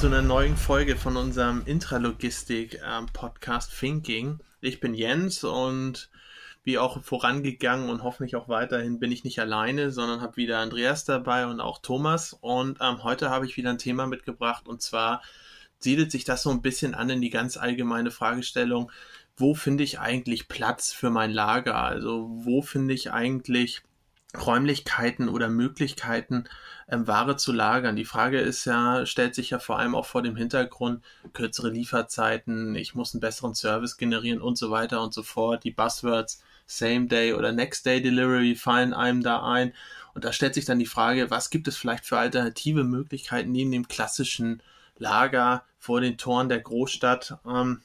zu einer neuen Folge von unserem Intralogistik-Podcast ähm, Thinking. Ich bin Jens und wie auch vorangegangen und hoffentlich auch weiterhin bin ich nicht alleine, sondern habe wieder Andreas dabei und auch Thomas. Und ähm, heute habe ich wieder ein Thema mitgebracht und zwar siedelt sich das so ein bisschen an in die ganz allgemeine Fragestellung, wo finde ich eigentlich Platz für mein Lager? Also wo finde ich eigentlich Räumlichkeiten oder Möglichkeiten, ähm, Ware zu lagern. Die Frage ist ja, stellt sich ja vor allem auch vor dem Hintergrund kürzere Lieferzeiten, ich muss einen besseren Service generieren und so weiter und so fort. Die Buzzwords Same Day oder Next Day Delivery fallen einem da ein. Und da stellt sich dann die Frage, was gibt es vielleicht für alternative Möglichkeiten neben dem klassischen Lager vor den Toren der Großstadt, ähm,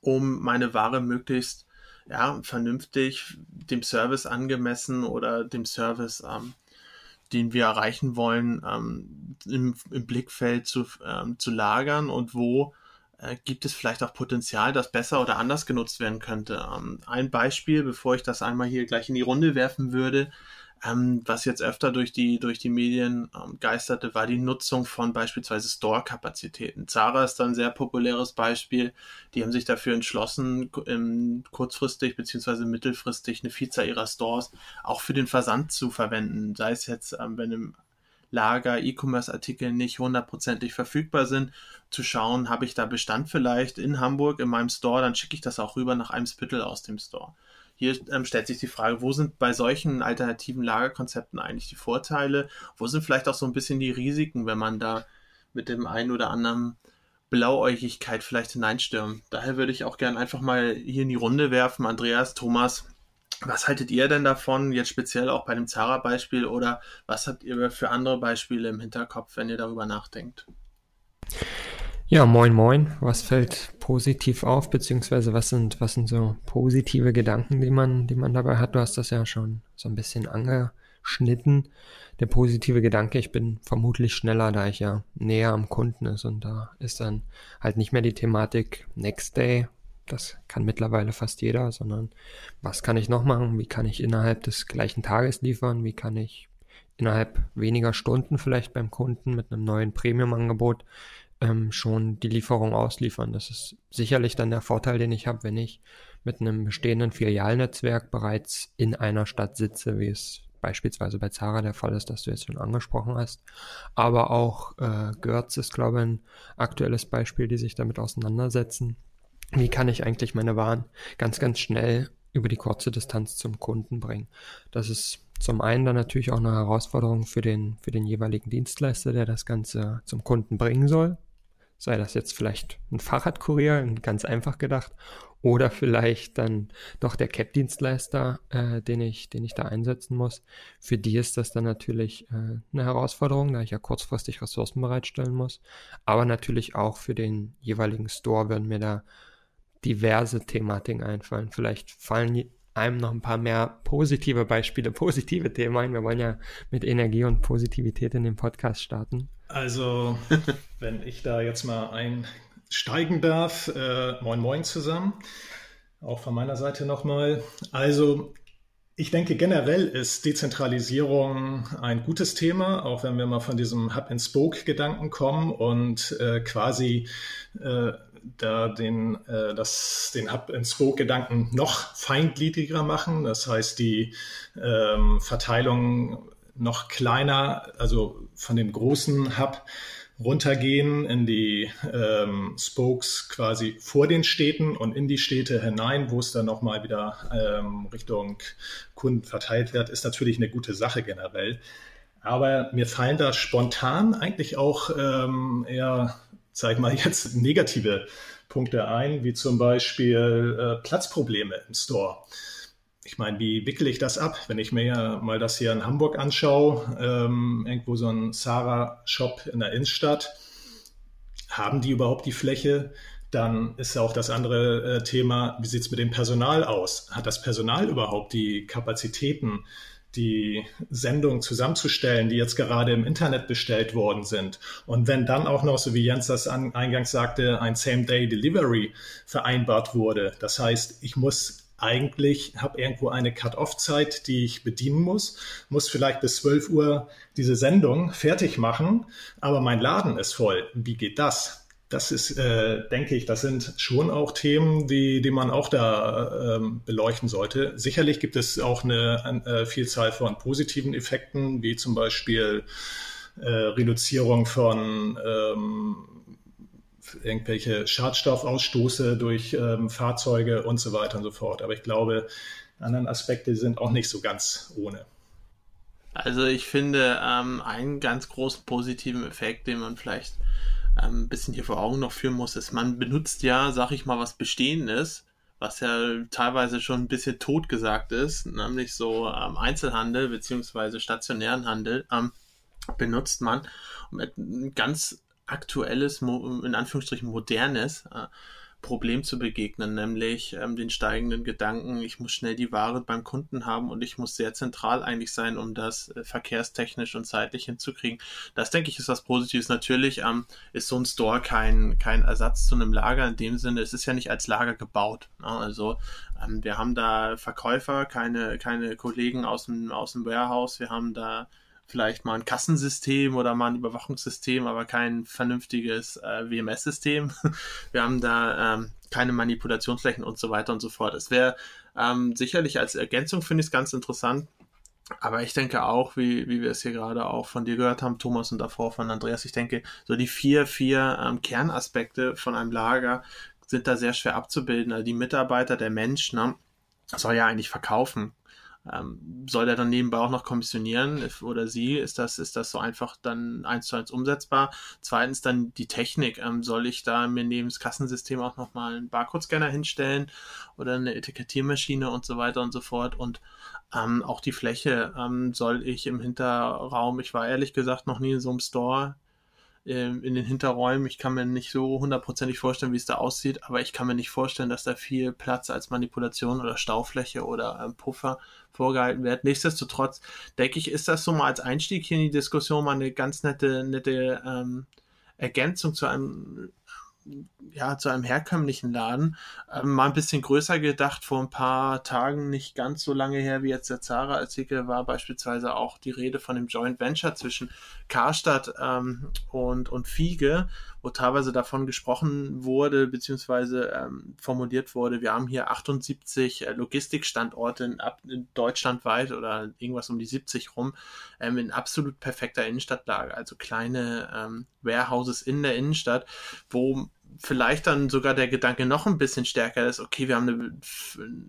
um meine Ware möglichst ja, vernünftig dem Service angemessen oder dem Service, ähm, den wir erreichen wollen, ähm, im, im, Blickfeld zu, ähm, zu lagern und wo äh, gibt es vielleicht auch Potenzial, das besser oder anders genutzt werden könnte. Ähm, ein Beispiel, bevor ich das einmal hier gleich in die Runde werfen würde, ähm, was jetzt öfter durch die, durch die Medien ähm, geisterte, war die Nutzung von beispielsweise Store-Kapazitäten. Zara ist da ein sehr populäres Beispiel. Die haben sich dafür entschlossen, ähm, kurzfristig beziehungsweise mittelfristig eine Vielzahl ihrer Stores auch für den Versand zu verwenden. Sei es jetzt, ähm, wenn im Lager E-Commerce-Artikel nicht hundertprozentig verfügbar sind, zu schauen, habe ich da Bestand vielleicht in Hamburg in meinem Store, dann schicke ich das auch rüber nach einem Spittel aus dem Store. Hier ähm, stellt sich die Frage, wo sind bei solchen alternativen Lagerkonzepten eigentlich die Vorteile? Wo sind vielleicht auch so ein bisschen die Risiken, wenn man da mit dem einen oder anderen Blauäugigkeit vielleicht hineinstürmt? Daher würde ich auch gerne einfach mal hier in die Runde werfen. Andreas, Thomas, was haltet ihr denn davon, jetzt speziell auch bei dem Zara-Beispiel oder was habt ihr für andere Beispiele im Hinterkopf, wenn ihr darüber nachdenkt? Ja, moin moin. Was fällt positiv auf, beziehungsweise was sind, was sind so positive Gedanken, die man, die man dabei hat? Du hast das ja schon so ein bisschen angeschnitten. Der positive Gedanke, ich bin vermutlich schneller, da ich ja näher am Kunden ist und da ist dann halt nicht mehr die Thematik Next Day. Das kann mittlerweile fast jeder, sondern was kann ich noch machen? Wie kann ich innerhalb des gleichen Tages liefern? Wie kann ich innerhalb weniger Stunden vielleicht beim Kunden mit einem neuen Premium-Angebot ähm, schon die Lieferung ausliefern. Das ist sicherlich dann der Vorteil, den ich habe, wenn ich mit einem bestehenden Filialnetzwerk bereits in einer Stadt sitze, wie es beispielsweise bei Zara der Fall ist, dass du jetzt schon angesprochen hast. Aber auch äh, Görz ist, glaube ich, ein aktuelles Beispiel, die sich damit auseinandersetzen. Wie kann ich eigentlich meine Waren ganz, ganz schnell über die kurze Distanz zum Kunden bringen? Das ist zum einen dann natürlich auch eine Herausforderung für den, für den jeweiligen Dienstleister, der das Ganze zum Kunden bringen soll sei das jetzt vielleicht ein Fahrradkurier, ganz einfach gedacht, oder vielleicht dann doch der CAP-Dienstleister, äh, den ich, den ich da einsetzen muss. Für die ist das dann natürlich äh, eine Herausforderung, da ich ja kurzfristig Ressourcen bereitstellen muss. Aber natürlich auch für den jeweiligen Store würden mir da diverse Thematiken einfallen. Vielleicht fallen einem noch ein paar mehr positive Beispiele, positive Themen ein. Wir wollen ja mit Energie und Positivität in den Podcast starten. Also, wenn ich da jetzt mal einsteigen darf, äh, moin moin zusammen, auch von meiner Seite nochmal. Also, ich denke, generell ist Dezentralisierung ein gutes Thema, auch wenn wir mal von diesem Hub-and-Spoke-Gedanken kommen und äh, quasi äh, da den, äh, das, den Hub-and-Spoke-Gedanken noch feingliedriger machen. Das heißt, die ähm, Verteilung noch kleiner, also von dem großen Hub runtergehen in die ähm, Spokes quasi vor den Städten und in die Städte hinein, wo es dann nochmal wieder ähm, Richtung Kunden verteilt wird, ist natürlich eine gute Sache generell. Aber mir fallen da spontan eigentlich auch ähm, eher, sag ich mal, jetzt negative Punkte ein, wie zum Beispiel äh, Platzprobleme im Store ich meine, wie wickele ich das ab? Wenn ich mir ja mal das hier in Hamburg anschaue, ähm, irgendwo so ein Sarah-Shop in der Innenstadt, haben die überhaupt die Fläche? Dann ist ja auch das andere äh, Thema, wie sieht es mit dem Personal aus? Hat das Personal überhaupt die Kapazitäten, die Sendungen zusammenzustellen, die jetzt gerade im Internet bestellt worden sind? Und wenn dann auch noch, so wie Jens das an, eingangs sagte, ein Same-Day-Delivery vereinbart wurde, das heißt, ich muss eigentlich habe irgendwo eine Cut-off-Zeit, die ich bedienen muss, muss vielleicht bis 12 Uhr diese Sendung fertig machen, aber mein Laden ist voll. Wie geht das? das ist, äh, denke ich, das sind schon auch Themen, die, die man auch da ähm, beleuchten sollte. Sicherlich gibt es auch eine, eine äh, Vielzahl von positiven Effekten, wie zum Beispiel äh, Reduzierung von ähm, irgendwelche Schadstoffausstoße durch ähm, Fahrzeuge und so weiter und so fort. Aber ich glaube, anderen Aspekte sind auch nicht so ganz ohne. Also ich finde ähm, einen ganz großen positiven Effekt, den man vielleicht ähm, ein bisschen hier vor Augen noch führen muss, ist, man benutzt ja, sag ich mal, was Bestehendes, was ja teilweise schon ein bisschen tot gesagt ist, nämlich so ähm, Einzelhandel beziehungsweise stationären Handel, ähm, benutzt man, um ganz aktuelles, in Anführungsstrichen modernes äh, Problem zu begegnen, nämlich ähm, den steigenden Gedanken, ich muss schnell die Ware beim Kunden haben und ich muss sehr zentral eigentlich sein, um das äh, verkehrstechnisch und zeitlich hinzukriegen. Das denke ich ist was Positives. Natürlich ähm, ist so ein Store kein, kein Ersatz zu einem Lager in dem Sinne, es ist ja nicht als Lager gebaut. Ne? Also ähm, wir haben da Verkäufer, keine, keine Kollegen aus dem, aus dem Warehouse, wir haben da vielleicht mal ein Kassensystem oder mal ein Überwachungssystem, aber kein vernünftiges äh, WMS-System. Wir haben da ähm, keine Manipulationsflächen und so weiter und so fort. Es wäre ähm, sicherlich als Ergänzung, finde ich es ganz interessant. Aber ich denke auch, wie, wie wir es hier gerade auch von dir gehört haben, Thomas und davor von Andreas, ich denke, so die vier, vier ähm, Kernaspekte von einem Lager sind da sehr schwer abzubilden. Also die Mitarbeiter, der Mensch, ne, soll ja eigentlich verkaufen. Ähm, soll er dann nebenbei auch noch kommissionieren oder sie? Ist das, ist das so einfach dann eins zu eins umsetzbar? Zweitens dann die Technik. Ähm, soll ich da mir neben das Kassensystem auch nochmal einen Barcode-Scanner hinstellen oder eine Etikettiermaschine und so weiter und so fort? Und ähm, auch die Fläche ähm, soll ich im Hinterraum, ich war ehrlich gesagt noch nie in so einem Store, ähm, in den Hinterräumen. Ich kann mir nicht so hundertprozentig vorstellen, wie es da aussieht, aber ich kann mir nicht vorstellen, dass da viel Platz als Manipulation oder Staufläche oder ähm, Puffer vorgehalten wird. Nichtsdestotrotz denke ich, ist das so mal als Einstieg hier in die Diskussion mal eine ganz nette, nette ähm, Ergänzung zu einem ja, zu einem herkömmlichen Laden. Ähm, mal ein bisschen größer gedacht, vor ein paar Tagen, nicht ganz so lange her wie jetzt der Zara-Artikel, war beispielsweise auch die Rede von dem Joint Venture zwischen Karstadt ähm, und, und Fiege, wo teilweise davon gesprochen wurde, beziehungsweise ähm, formuliert wurde, wir haben hier 78 äh, Logistikstandorte in, ab, in deutschlandweit oder irgendwas um die 70 rum, ähm, in absolut perfekter Innenstadtlage, also kleine ähm, Warehouses in der Innenstadt, wo vielleicht dann sogar der Gedanke noch ein bisschen stärker ist, okay, wir haben eine,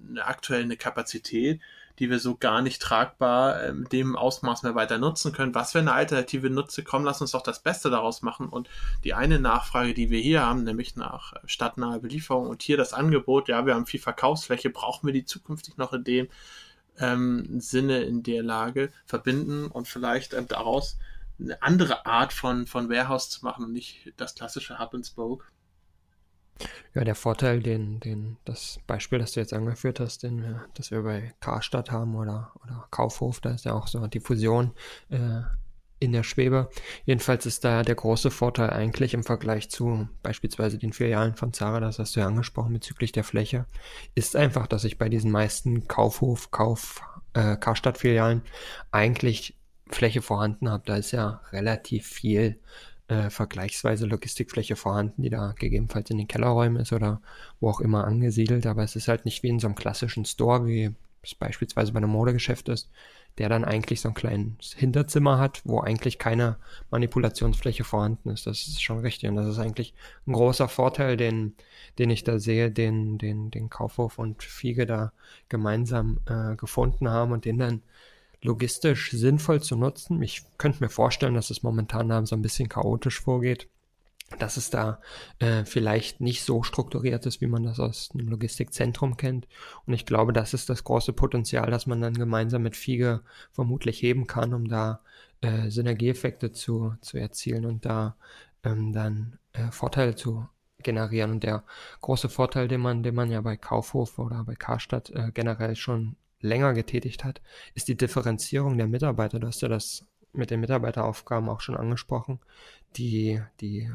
eine aktuell eine Kapazität, die wir so gar nicht tragbar äh, dem Ausmaß mehr weiter nutzen können. Was für eine alternative Nutze kommen, lass uns doch das Beste daraus machen. Und die eine Nachfrage, die wir hier haben, nämlich nach stadtnaher Belieferung und hier das Angebot, ja, wir haben viel Verkaufsfläche, brauchen wir die zukünftig noch in dem ähm, Sinne, in der Lage verbinden und vielleicht ähm, daraus eine andere Art von, von Warehouse zu machen und nicht das klassische Hub and Spoke. Ja, der Vorteil, den, den, das Beispiel, das du jetzt angeführt hast, den das wir bei Karstadt haben oder, oder Kaufhof, da ist ja auch so die Fusion äh, in der Schwebe. Jedenfalls ist da der große Vorteil eigentlich im Vergleich zu beispielsweise den Filialen von Zara, das hast du ja angesprochen bezüglich der Fläche, ist einfach, dass ich bei diesen meisten Kaufhof, Kauf, äh, Karstadt-Filialen eigentlich Fläche vorhanden habe. Da ist ja relativ viel äh, vergleichsweise Logistikfläche vorhanden, die da gegebenenfalls in den Kellerräumen ist oder wo auch immer angesiedelt. Aber es ist halt nicht wie in so einem klassischen Store, wie es beispielsweise bei einem Modegeschäft ist, der dann eigentlich so ein kleines Hinterzimmer hat, wo eigentlich keine Manipulationsfläche vorhanden ist. Das ist schon richtig. Und das ist eigentlich ein großer Vorteil, den, den ich da sehe, den, den, den Kaufhof und Fiege da gemeinsam äh, gefunden haben und den dann logistisch sinnvoll zu nutzen. Ich könnte mir vorstellen, dass es momentan so ein bisschen chaotisch vorgeht, dass es da äh, vielleicht nicht so strukturiert ist, wie man das aus einem Logistikzentrum kennt. Und ich glaube, das ist das große Potenzial, das man dann gemeinsam mit Fiege vermutlich heben kann, um da äh, Synergieeffekte zu, zu erzielen und da ähm, dann äh, Vorteile zu generieren. Und der große Vorteil, den man, den man ja bei Kaufhof oder bei Karstadt äh, generell schon länger getätigt hat, ist die Differenzierung der Mitarbeiter. Du hast ja das mit den Mitarbeiteraufgaben auch schon angesprochen. Die, die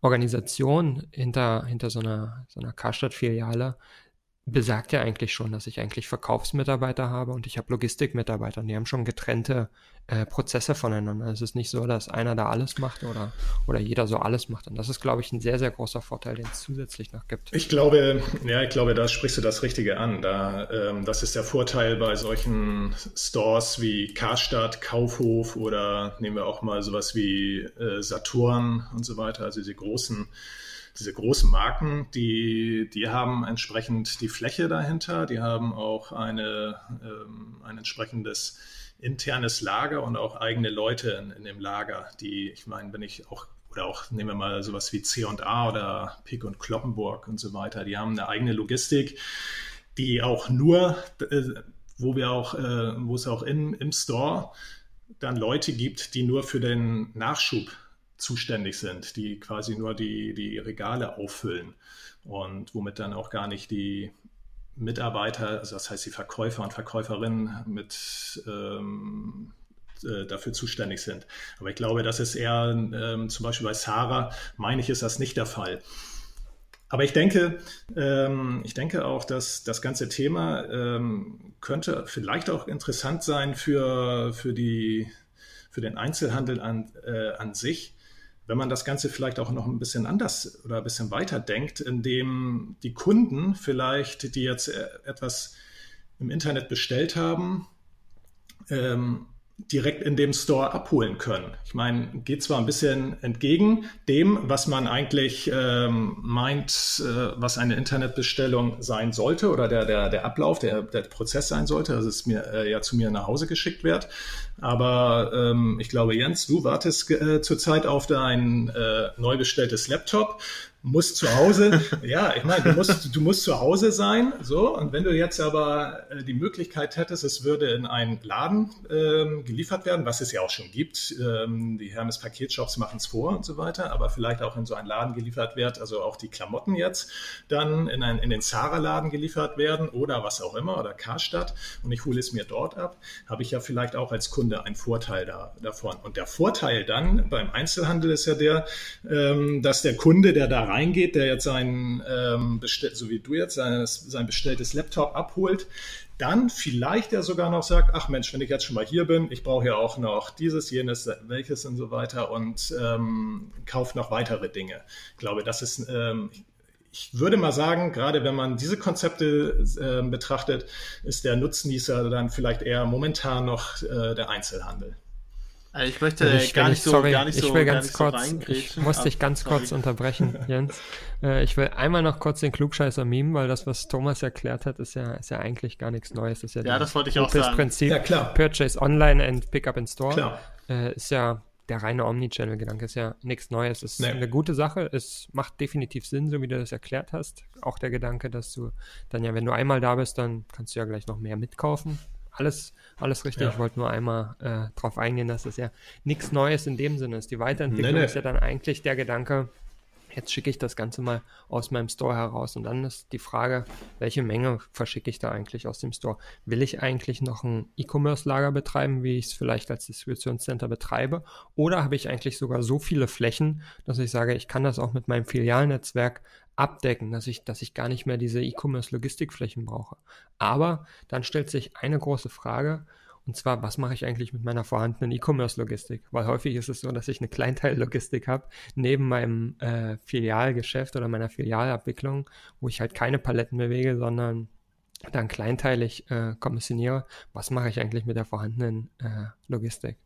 Organisation hinter, hinter so einer, so einer Karstadt-Filiale besagt ja eigentlich schon, dass ich eigentlich Verkaufsmitarbeiter habe und ich habe Logistikmitarbeiter und die haben schon getrennte äh, Prozesse voneinander. Es ist nicht so, dass einer da alles macht oder, oder jeder so alles macht. Und das ist, glaube ich, ein sehr, sehr großer Vorteil, den es zusätzlich noch gibt. Ich glaube, ja, ich glaube, da sprichst du das Richtige an. Da, ähm, das ist der Vorteil bei solchen Stores wie Karstadt, Kaufhof oder nehmen wir auch mal sowas wie äh, Saturn und so weiter, also diese großen diese großen Marken, die, die haben entsprechend die Fläche dahinter, die haben auch eine, ähm, ein entsprechendes internes Lager und auch eigene Leute in, in dem Lager, die, ich meine, wenn ich auch oder auch nehmen wir mal sowas wie C&A oder Pick und Kloppenburg und so weiter, die haben eine eigene Logistik, die auch nur, äh, wo wir auch, äh, wo es auch in, im Store dann Leute gibt, die nur für den Nachschub zuständig sind, die quasi nur die, die Regale auffüllen und womit dann auch gar nicht die Mitarbeiter, also das heißt die Verkäufer und Verkäuferinnen mit ähm, äh, dafür zuständig sind. Aber ich glaube, das ist eher ähm, zum Beispiel bei Sarah, meine ich, ist das nicht der Fall. Aber ich denke, ähm, ich denke auch, dass das ganze Thema ähm, könnte vielleicht auch interessant sein für, für, die, für den Einzelhandel an, äh, an sich, wenn man das Ganze vielleicht auch noch ein bisschen anders oder ein bisschen weiter denkt, indem die Kunden vielleicht, die jetzt äh, etwas im Internet bestellt haben, ähm, direkt in dem Store abholen können. Ich meine, geht zwar ein bisschen entgegen dem, was man eigentlich ähm, meint, äh, was eine Internetbestellung sein sollte oder der, der, der Ablauf, der, der Prozess sein sollte, dass es mir äh, ja zu mir nach Hause geschickt wird. Aber ähm, ich glaube, Jens, du wartest äh, zurzeit auf dein äh, neu bestelltes Laptop musst zu Hause, ja, ich meine, du musst, du musst zu Hause sein, so, und wenn du jetzt aber äh, die Möglichkeit hättest, es würde in einen Laden ähm, geliefert werden, was es ja auch schon gibt, ähm, die Hermes Paketshops machen es vor und so weiter, aber vielleicht auch in so einen Laden geliefert wird, also auch die Klamotten jetzt dann in, ein, in den Zara-Laden geliefert werden oder was auch immer, oder Karstadt, und ich hole es mir dort ab, habe ich ja vielleicht auch als Kunde einen Vorteil da, davon. Und der Vorteil dann beim Einzelhandel ist ja der, ähm, dass der Kunde, der da reingeht, der jetzt sein, ähm, bestell, so wie du jetzt, sein, sein bestelltes Laptop abholt, dann vielleicht er sogar noch sagt, ach Mensch, wenn ich jetzt schon mal hier bin, ich brauche ja auch noch dieses, jenes, welches und so weiter und ähm, kauft noch weitere Dinge. Ich glaube, das ist, ähm, ich würde mal sagen, gerade wenn man diese Konzepte äh, betrachtet, ist der Nutznießer dann vielleicht eher momentan noch äh, der Einzelhandel. Also ich möchte ich, gar, nicht so, sorry, gar nicht ich so, will ganz kurz, ich muss dich ganz sorry. kurz unterbrechen, Jens. Äh, ich will einmal noch kurz den Klugscheißer mimen, weil das, was Thomas erklärt hat, ist ja, ist ja eigentlich gar nichts Neues. Das ist ja, ja das wollte ich auch sagen. Prinzip, ja, klar. Purchase online and pick up in store. Klar. Äh, ist ja der reine Omnichannel-Gedanke, ist ja nichts Neues. Ist nee. eine gute Sache. Es macht definitiv Sinn, so wie du das erklärt hast. Auch der Gedanke, dass du dann ja, wenn du einmal da bist, dann kannst du ja gleich noch mehr mitkaufen alles, alles richtig. Ja. Ich wollte nur einmal äh, darauf eingehen, dass das ja nichts Neues in dem Sinne ist. Die Weiterentwicklung nee, nee. ist ja dann eigentlich der Gedanke, jetzt schicke ich das Ganze mal aus meinem Store heraus. Und dann ist die Frage, welche Menge verschicke ich da eigentlich aus dem Store? Will ich eigentlich noch ein E-Commerce-Lager betreiben, wie ich es vielleicht als Distributionscenter betreibe? Oder habe ich eigentlich sogar so viele Flächen, dass ich sage, ich kann das auch mit meinem Filialnetzwerk abdecken, dass ich, dass ich gar nicht mehr diese E-Commerce-Logistikflächen brauche. Aber dann stellt sich eine große Frage, und zwar, was mache ich eigentlich mit meiner vorhandenen E-Commerce-Logistik? Weil häufig ist es so, dass ich eine Kleinteil-Logistik habe, neben meinem äh, Filialgeschäft oder meiner Filialabwicklung, wo ich halt keine Paletten bewege, sondern dann kleinteilig äh, kommissioniere. Was mache ich eigentlich mit der vorhandenen äh, Logistik?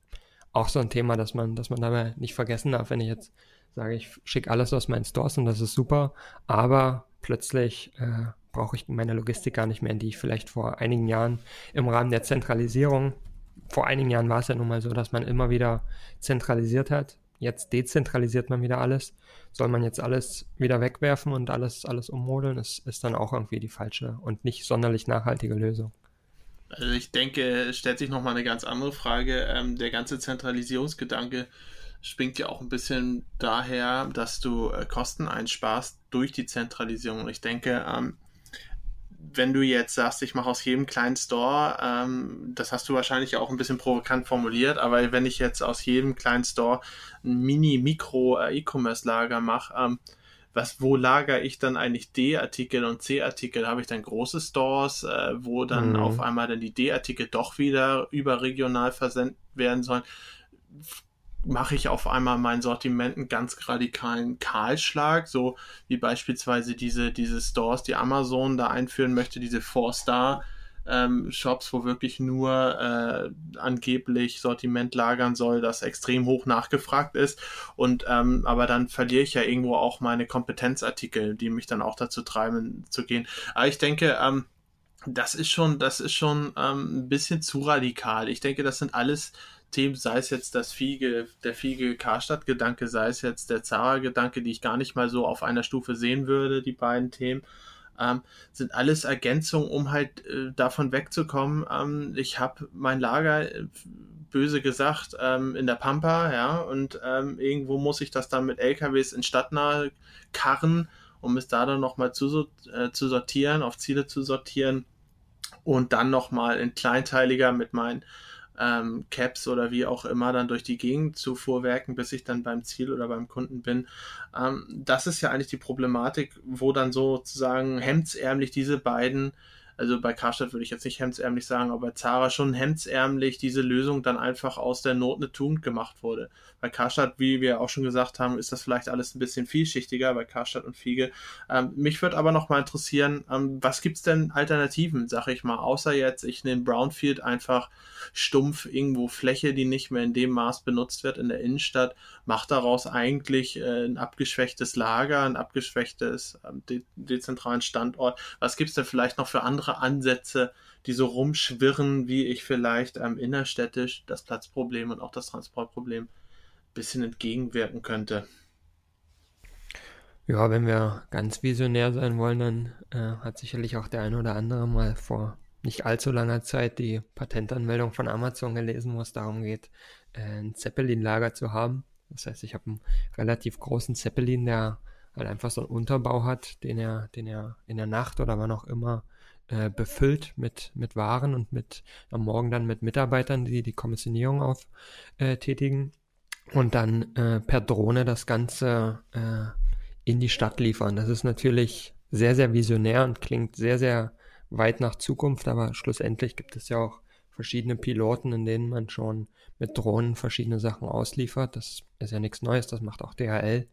Auch so ein Thema, dass man, dass man dabei nicht vergessen darf, wenn ich jetzt sage, ich schicke alles aus meinen Stores und das ist super, aber plötzlich äh, brauche ich meine Logistik gar nicht mehr, die ich vielleicht vor einigen Jahren im Rahmen der Zentralisierung, vor einigen Jahren war es ja nun mal so, dass man immer wieder zentralisiert hat. Jetzt dezentralisiert man wieder alles. Soll man jetzt alles wieder wegwerfen und alles, alles ummodeln, ist, ist dann auch irgendwie die falsche und nicht sonderlich nachhaltige Lösung. Also ich denke, es stellt sich nochmal eine ganz andere Frage. Ähm, der ganze Zentralisierungsgedanke springt ja auch ein bisschen daher, dass du äh, Kosten einsparst durch die Zentralisierung. Ich denke, ähm, wenn du jetzt sagst, ich mache aus jedem kleinen Store, ähm, das hast du wahrscheinlich auch ein bisschen provokant formuliert, aber wenn ich jetzt aus jedem kleinen Store ein Mini-Mikro-E-Commerce-Lager mache, ähm, was, wo lagere ich dann eigentlich D-Artikel und C-Artikel? Habe ich dann große Stores, äh, wo dann mhm. auf einmal dann die D-Artikel doch wieder überregional versendet werden sollen? Mache ich auf einmal mein Sortiment einen ganz radikalen Kahlschlag, so wie beispielsweise diese, diese Stores, die Amazon da einführen möchte, diese Four-Star- ähm, Shops, wo wirklich nur äh, angeblich Sortiment lagern soll, das extrem hoch nachgefragt ist. Und ähm, aber dann verliere ich ja irgendwo auch meine Kompetenzartikel, die mich dann auch dazu treiben zu gehen. Aber ich denke, ähm, das ist schon, das ist schon ähm, ein bisschen zu radikal. Ich denke, das sind alles Themen, sei es jetzt das Fiege, der Fiege-Karstadt-Gedanke, sei es jetzt der Zara-Gedanke, die ich gar nicht mal so auf einer Stufe sehen würde, die beiden Themen. Ähm, sind alles Ergänzungen, um halt äh, davon wegzukommen. Ähm, ich habe mein Lager, äh, böse gesagt, ähm, in der Pampa, ja, und ähm, irgendwo muss ich das dann mit LKWs in stadtnahe karren, um es da dann nochmal zu, äh, zu sortieren, auf Ziele zu sortieren und dann nochmal in kleinteiliger mit meinen ähm, Caps oder wie auch immer dann durch die Gegend zu fuhrwerken, bis ich dann beim Ziel oder beim Kunden bin. Ähm, das ist ja eigentlich die Problematik, wo dann sozusagen hemdsärmlich diese beiden also bei Karstadt würde ich jetzt nicht hemdsärmlich sagen, aber bei Zara schon hemdsärmlich diese Lösung dann einfach aus der Not eine Tugend gemacht wurde. Bei Karstadt, wie wir auch schon gesagt haben, ist das vielleicht alles ein bisschen vielschichtiger bei Karstadt und Fiege. Ähm, mich würde aber noch mal interessieren, ähm, was gibt's denn Alternativen, sag ich mal, außer jetzt, ich nehme Brownfield einfach stumpf irgendwo Fläche, die nicht mehr in dem Maß benutzt wird in der Innenstadt, macht daraus eigentlich äh, ein abgeschwächtes Lager, ein abgeschwächtes äh, de dezentralen Standort. Was gibt's denn vielleicht noch für andere Ansätze, die so rumschwirren, wie ich vielleicht ähm, innerstädtisch das Platzproblem und auch das Transportproblem bisschen entgegenwirken könnte. Ja, wenn wir ganz visionär sein wollen, dann äh, hat sicherlich auch der eine oder andere mal vor nicht allzu langer Zeit die Patentanmeldung von Amazon gelesen, wo es darum geht, äh, ein Zeppelin-Lager zu haben. Das heißt, ich habe einen relativ großen Zeppelin, der halt einfach so einen Unterbau hat, den er, den er in der Nacht oder wann auch immer äh, befüllt mit, mit Waren und mit am Morgen dann mit Mitarbeitern, die die Kommissionierung auftätigen. Äh, und dann äh, per Drohne das Ganze äh, in die Stadt liefern. Das ist natürlich sehr, sehr visionär und klingt sehr, sehr weit nach Zukunft, aber schlussendlich gibt es ja auch verschiedene Piloten, in denen man schon mit Drohnen verschiedene Sachen ausliefert. Das ist ja nichts Neues, das macht auch DHL.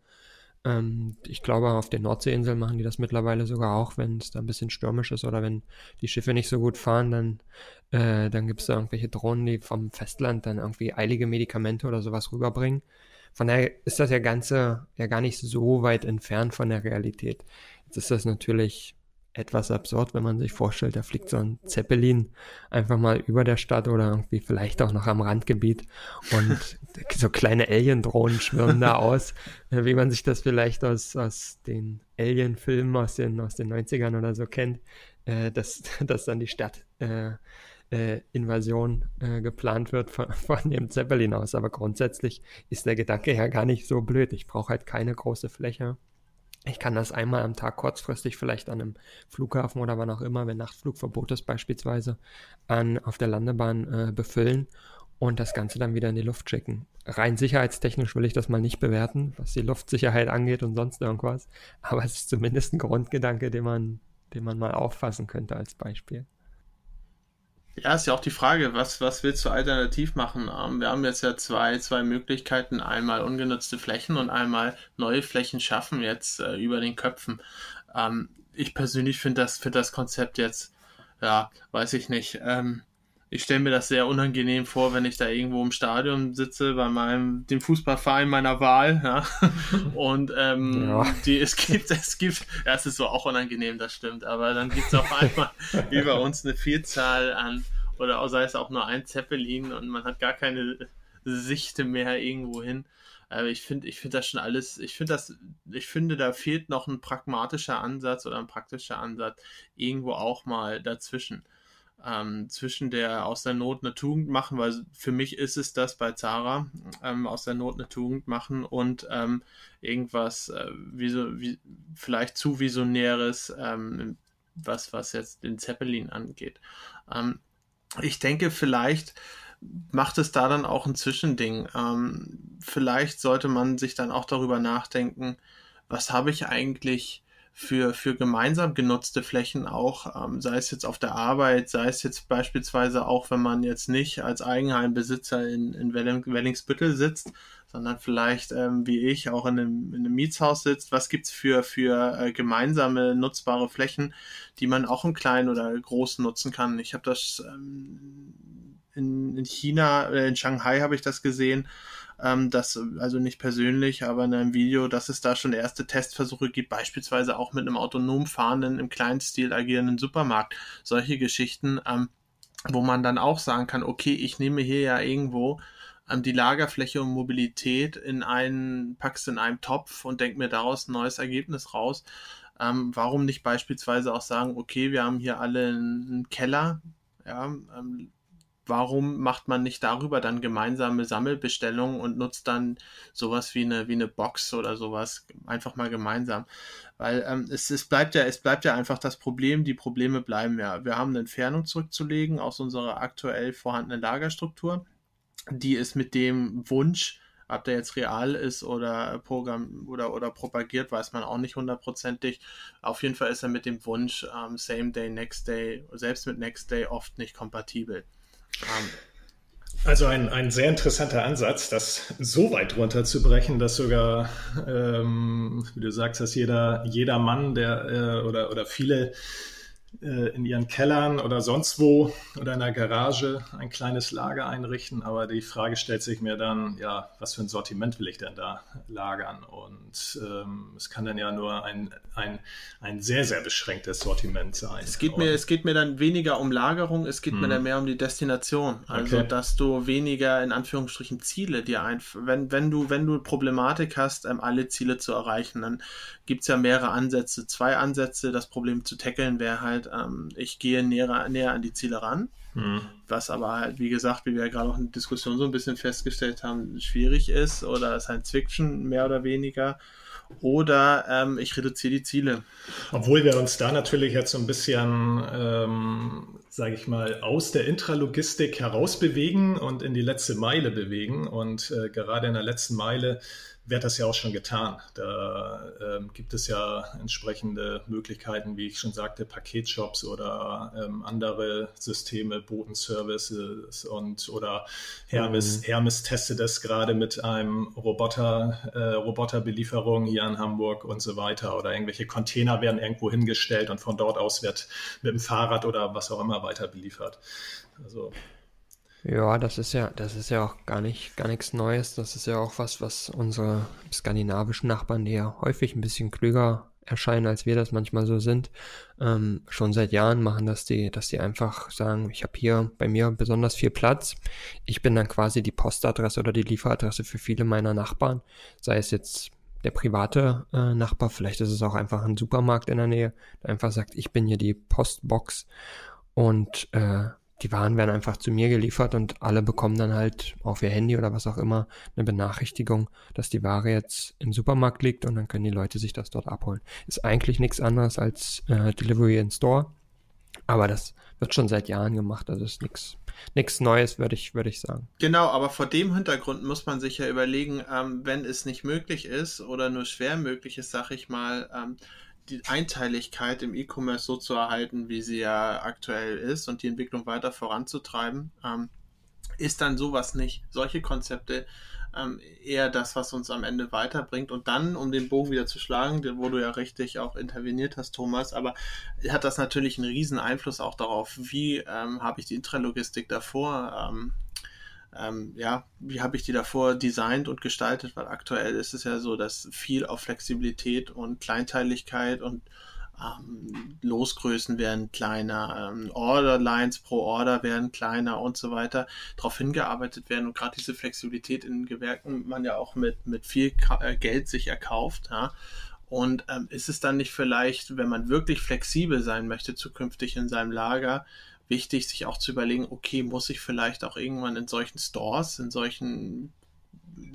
Ähm, ich glaube, auf den Nordseeinseln machen die das mittlerweile sogar auch, wenn es da ein bisschen stürmisch ist oder wenn die Schiffe nicht so gut fahren, dann, äh, dann gibt es da irgendwelche Drohnen, die vom Festland dann irgendwie eilige Medikamente oder sowas rüberbringen. Von daher ist das ja Ganze ja gar nicht so weit entfernt von der Realität. Jetzt ist das natürlich etwas absurd, wenn man sich vorstellt, da fliegt so ein Zeppelin einfach mal über der Stadt oder irgendwie vielleicht auch noch am Randgebiet und so kleine Alien-Drohnen schwirren da aus, äh, wie man sich das vielleicht aus, aus den Alien-Filmen aus den, aus den 90ern oder so kennt, äh, dass, dass dann die Stadt äh, äh, Invasion äh, geplant wird von, von dem Zeppelin aus. Aber grundsätzlich ist der Gedanke ja gar nicht so blöd. Ich brauche halt keine große Fläche ich kann das einmal am Tag kurzfristig vielleicht an einem Flughafen oder wann auch immer, wenn Nachtflugverbot ist beispielsweise, an, auf der Landebahn äh, befüllen und das Ganze dann wieder in die Luft schicken. Rein sicherheitstechnisch will ich das mal nicht bewerten, was die Luftsicherheit angeht und sonst irgendwas. Aber es ist zumindest ein Grundgedanke, den man, den man mal auffassen könnte als Beispiel. Ja, ist ja auch die Frage, was, was willst du alternativ machen? Ähm, wir haben jetzt ja zwei, zwei Möglichkeiten, einmal ungenutzte Flächen und einmal neue Flächen schaffen jetzt äh, über den Köpfen. Ähm, ich persönlich finde das, finde das Konzept jetzt, ja, weiß ich nicht. Ähm, ich stelle mir das sehr unangenehm vor, wenn ich da irgendwo im Stadion sitze bei meinem dem Fußballverein meiner Wahl, ja. Und ähm, ja. die es gibt, es gibt, ja, es ist so auch unangenehm, das stimmt, aber dann gibt es auf einmal über uns eine Vielzahl an oder sei es auch nur ein Zeppelin und man hat gar keine Sichte mehr irgendwo hin. Aber ich finde, ich finde das schon alles, ich finde das, ich finde, da fehlt noch ein pragmatischer Ansatz oder ein praktischer Ansatz irgendwo auch mal dazwischen ähm, zwischen der aus der Not eine Tugend machen, weil für mich ist es das bei Zara, ähm, aus der Not eine Tugend machen und ähm, irgendwas äh, wie so, wie, vielleicht zu visionäres, ähm, was, was jetzt den Zeppelin angeht. Ähm, ich denke, vielleicht macht es da dann auch ein Zwischending. Ähm, vielleicht sollte man sich dann auch darüber nachdenken, was habe ich eigentlich für, für gemeinsam genutzte Flächen auch, ähm, sei es jetzt auf der Arbeit, sei es jetzt beispielsweise auch, wenn man jetzt nicht als Eigenheimbesitzer in, in Wellingsbüttel sitzt, sondern vielleicht ähm, wie ich auch in einem, in einem Mietshaus sitzt. Was gibt's für, für äh, gemeinsame nutzbare Flächen, die man auch im Kleinen oder groß nutzen kann? Ich habe das ähm, in, in China, äh, in Shanghai habe ich das gesehen ähm, dass, also nicht persönlich, aber in einem Video, dass es da schon erste Testversuche gibt, beispielsweise auch mit einem autonom fahrenden, im kleinen Stil agierenden Supermarkt. Solche Geschichten, ähm, wo man dann auch sagen kann, okay, ich nehme hier ja irgendwo ähm, die Lagerfläche und Mobilität in einen, packst in einem Topf und denk mir daraus ein neues Ergebnis raus. Ähm, warum nicht beispielsweise auch sagen, okay, wir haben hier alle einen Keller, ja, ähm, warum macht man nicht darüber dann gemeinsame Sammelbestellungen und nutzt dann sowas wie eine, wie eine Box oder sowas einfach mal gemeinsam? Weil ähm, es, es bleibt ja, es bleibt ja einfach das Problem, die Probleme bleiben ja. Wir haben eine Entfernung zurückzulegen aus unserer aktuell vorhandenen Lagerstruktur. Die ist mit dem Wunsch, ob der jetzt real ist oder Programm oder, oder propagiert, weiß man auch nicht hundertprozentig. Auf jeden Fall ist er mit dem Wunsch ähm, Same Day, Next Day, selbst mit Next Day oft nicht kompatibel. Also ein, ein sehr interessanter Ansatz, das so weit runterzubrechen, dass sogar, ähm, wie du sagst, dass jeder, jeder Mann, der äh, oder, oder viele in ihren Kellern oder sonst wo oder in der Garage ein kleines Lager einrichten. Aber die Frage stellt sich mir dann, ja, was für ein Sortiment will ich denn da lagern? Und ähm, es kann dann ja nur ein, ein, ein sehr, sehr beschränktes Sortiment sein. Es geht, mir, es geht mir dann weniger um Lagerung, es geht mir dann mhm. mehr um die Destination. Also, okay. dass du weniger in Anführungsstrichen Ziele dir ein, wenn, wenn du, wenn du Problematik hast, ähm, alle Ziele zu erreichen, dann gibt es ja mehrere Ansätze. Zwei Ansätze, das Problem zu tackeln wäre halt, ähm, ich gehe näher, näher an die Ziele ran. Mhm. Was aber halt, wie gesagt, wie wir ja gerade auch in der Diskussion so ein bisschen festgestellt haben, schwierig ist oder Science Fiction mehr oder weniger. Oder ähm, ich reduziere die Ziele. Obwohl wir uns da natürlich jetzt so ein bisschen, ähm, sage ich mal, aus der Intralogistik herausbewegen und in die letzte Meile bewegen. Und äh, gerade in der letzten Meile wird das ja auch schon getan. Da ähm, gibt es ja entsprechende Möglichkeiten, wie ich schon sagte, Paketshops oder ähm, andere Systeme, Botenservices und oder Hermes, mhm. Hermes testet das gerade mit einem Roboter, äh, Roboterbelieferung hier in Hamburg und so weiter. Oder irgendwelche Container werden irgendwo hingestellt und von dort aus wird mit dem Fahrrad oder was auch immer weiter beliefert. Also ja, das ist ja, das ist ja auch gar nicht, gar nichts Neues. Das ist ja auch was, was unsere skandinavischen Nachbarn, die ja häufig ein bisschen klüger erscheinen, als wir das manchmal so sind, ähm, schon seit Jahren machen, dass die, dass die einfach sagen, ich habe hier bei mir besonders viel Platz. Ich bin dann quasi die Postadresse oder die Lieferadresse für viele meiner Nachbarn, sei es jetzt der private äh, Nachbar, vielleicht ist es auch einfach ein Supermarkt in der Nähe, der einfach sagt, ich bin hier die Postbox und äh, die Waren werden einfach zu mir geliefert und alle bekommen dann halt auf ihr Handy oder was auch immer eine Benachrichtigung, dass die Ware jetzt im Supermarkt liegt und dann können die Leute sich das dort abholen. Ist eigentlich nichts anderes als äh, Delivery in Store, aber das wird schon seit Jahren gemacht, also ist nichts nichts Neues, würde ich, würde ich sagen. Genau, aber vor dem Hintergrund muss man sich ja überlegen, ähm, wenn es nicht möglich ist oder nur schwer möglich ist, sag ich mal, ähm, die Einteiligkeit im E-Commerce so zu erhalten, wie sie ja aktuell ist und die Entwicklung weiter voranzutreiben, ähm, ist dann sowas nicht. Solche Konzepte ähm, eher das, was uns am Ende weiterbringt. Und dann, um den Bogen wieder zu schlagen, wo du ja richtig auch interveniert hast, Thomas, aber hat das natürlich einen riesen Einfluss auch darauf, wie ähm, habe ich die Intralogistik davor ähm, ähm, ja, wie habe ich die davor designt und gestaltet, weil aktuell ist es ja so, dass viel auf Flexibilität und Kleinteiligkeit und ähm, Losgrößen werden kleiner, ähm, Orderlines pro Order werden kleiner und so weiter, darauf hingearbeitet werden und gerade diese Flexibilität in Gewerken man ja auch mit, mit viel äh, Geld sich erkauft, ja. Und ähm, ist es dann nicht vielleicht, wenn man wirklich flexibel sein möchte zukünftig in seinem Lager, wichtig, sich auch zu überlegen, okay, muss ich vielleicht auch irgendwann in solchen Stores, in solchen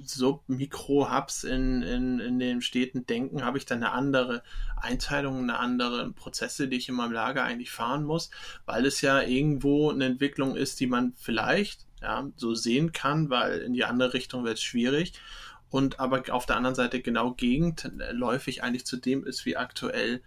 Sub-Mikro-Hubs in, in, in den Städten denken, habe ich dann eine andere Einteilung, eine andere Prozesse, die ich in meinem Lager eigentlich fahren muss, weil es ja irgendwo eine Entwicklung ist, die man vielleicht ja, so sehen kann, weil in die andere Richtung wird es schwierig. und aber auf der anderen Seite genau gegenläufig eigentlich zu dem ist, wie aktuell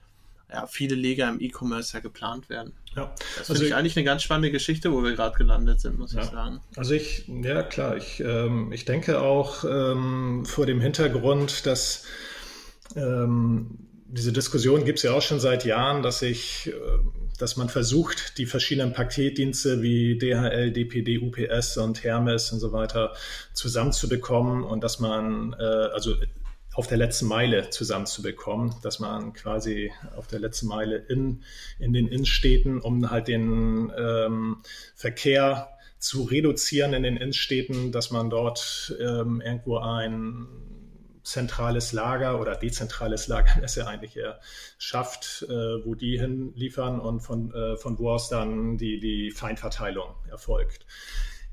ja, viele Leger im E-Commerce ja geplant werden. Ja. Das also finde ich eigentlich eine ganz spannende Geschichte, wo wir gerade gelandet sind, muss ja. ich sagen. Also ich, ja klar, ich, ähm, ich denke auch ähm, vor dem Hintergrund, dass ähm, diese Diskussion gibt es ja auch schon seit Jahren, dass ich, äh, dass man versucht, die verschiedenen Paketdienste wie DHL, DPD, UPS und Hermes und so weiter zusammenzubekommen und dass man, äh, also auf der letzten Meile zusammenzubekommen, dass man quasi auf der letzten Meile in, in den Innenstädten, um halt den ähm, Verkehr zu reduzieren in den Innenstädten, dass man dort ähm, irgendwo ein zentrales Lager oder dezentrales Lager, das ja eigentlich eher schafft, äh, wo die hinliefern und von, äh, von wo aus dann die, die Feinverteilung erfolgt.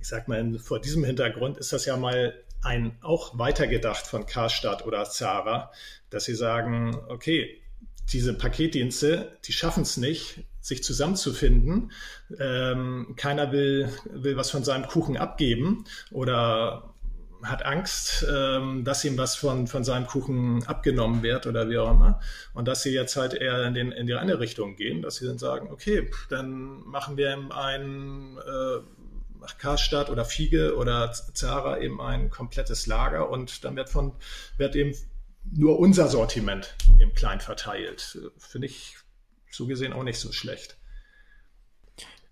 Ich sag mal, vor diesem Hintergrund ist das ja mal ein auch weitergedacht von Karstadt oder Zara, dass sie sagen, okay, diese Paketdienste, die schaffen es nicht, sich zusammenzufinden. Ähm, keiner will, will was von seinem Kuchen abgeben oder hat Angst, ähm, dass ihm was von, von seinem Kuchen abgenommen wird oder wie auch immer. Und dass sie jetzt halt eher in, den, in die eine Richtung gehen, dass sie dann sagen, okay, dann machen wir einen äh, Karstadt oder Fiege oder Zara eben ein komplettes Lager und dann wird von, wird eben nur unser Sortiment im Klein verteilt. Finde ich so gesehen auch nicht so schlecht.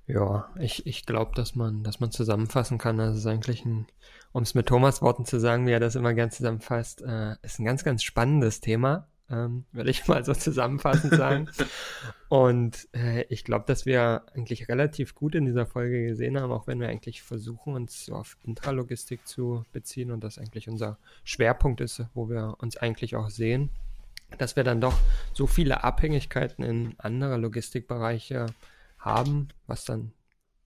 Ja, ich, ich glaube, dass man, dass man zusammenfassen kann, dass es eigentlich ein, um es mit Thomas Worten zu sagen, wie er das immer gern zusammenfasst, äh, ist ein ganz, ganz spannendes Thema ähm, würde ich mal so zusammenfassend sagen. Und äh, ich glaube, dass wir eigentlich relativ gut in dieser Folge gesehen haben, auch wenn wir eigentlich versuchen, uns so auf Intralogistik zu beziehen und das eigentlich unser Schwerpunkt ist, wo wir uns eigentlich auch sehen, dass wir dann doch so viele Abhängigkeiten in andere Logistikbereiche haben, was dann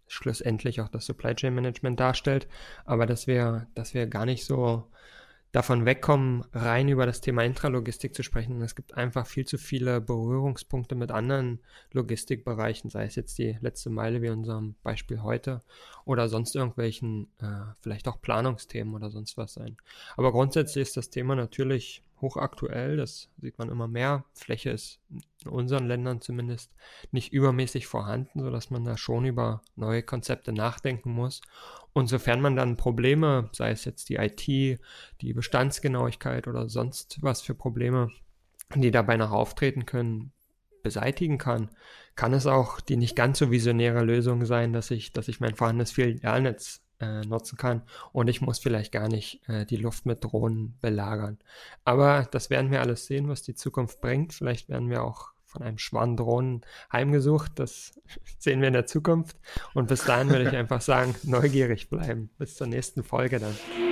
schlussendlich auch das Supply Chain Management darstellt, aber dass wir, dass wir gar nicht so davon wegkommen, rein über das Thema Intralogistik zu sprechen. Es gibt einfach viel zu viele Berührungspunkte mit anderen Logistikbereichen, sei es jetzt die letzte Meile wie unserem Beispiel heute oder sonst irgendwelchen, äh, vielleicht auch Planungsthemen oder sonst was sein. Aber grundsätzlich ist das Thema natürlich hochaktuell, das sieht man immer mehr. Fläche ist in unseren Ländern zumindest nicht übermäßig vorhanden, sodass man da schon über neue Konzepte nachdenken muss. Und sofern man dann Probleme, sei es jetzt die IT, die Bestandsgenauigkeit oder sonst was für Probleme, die dabei noch auftreten können, beseitigen kann, kann es auch die nicht ganz so visionäre Lösung sein, dass ich, dass ich mein vorhandenes Filialnetz äh, nutzen kann und ich muss vielleicht gar nicht äh, die Luft mit Drohnen belagern. Aber das werden wir alles sehen, was die Zukunft bringt. Vielleicht werden wir auch von einem Schwan Drohnen heimgesucht. Das sehen wir in der Zukunft. Und bis dahin würde ich einfach sagen, neugierig bleiben. Bis zur nächsten Folge dann.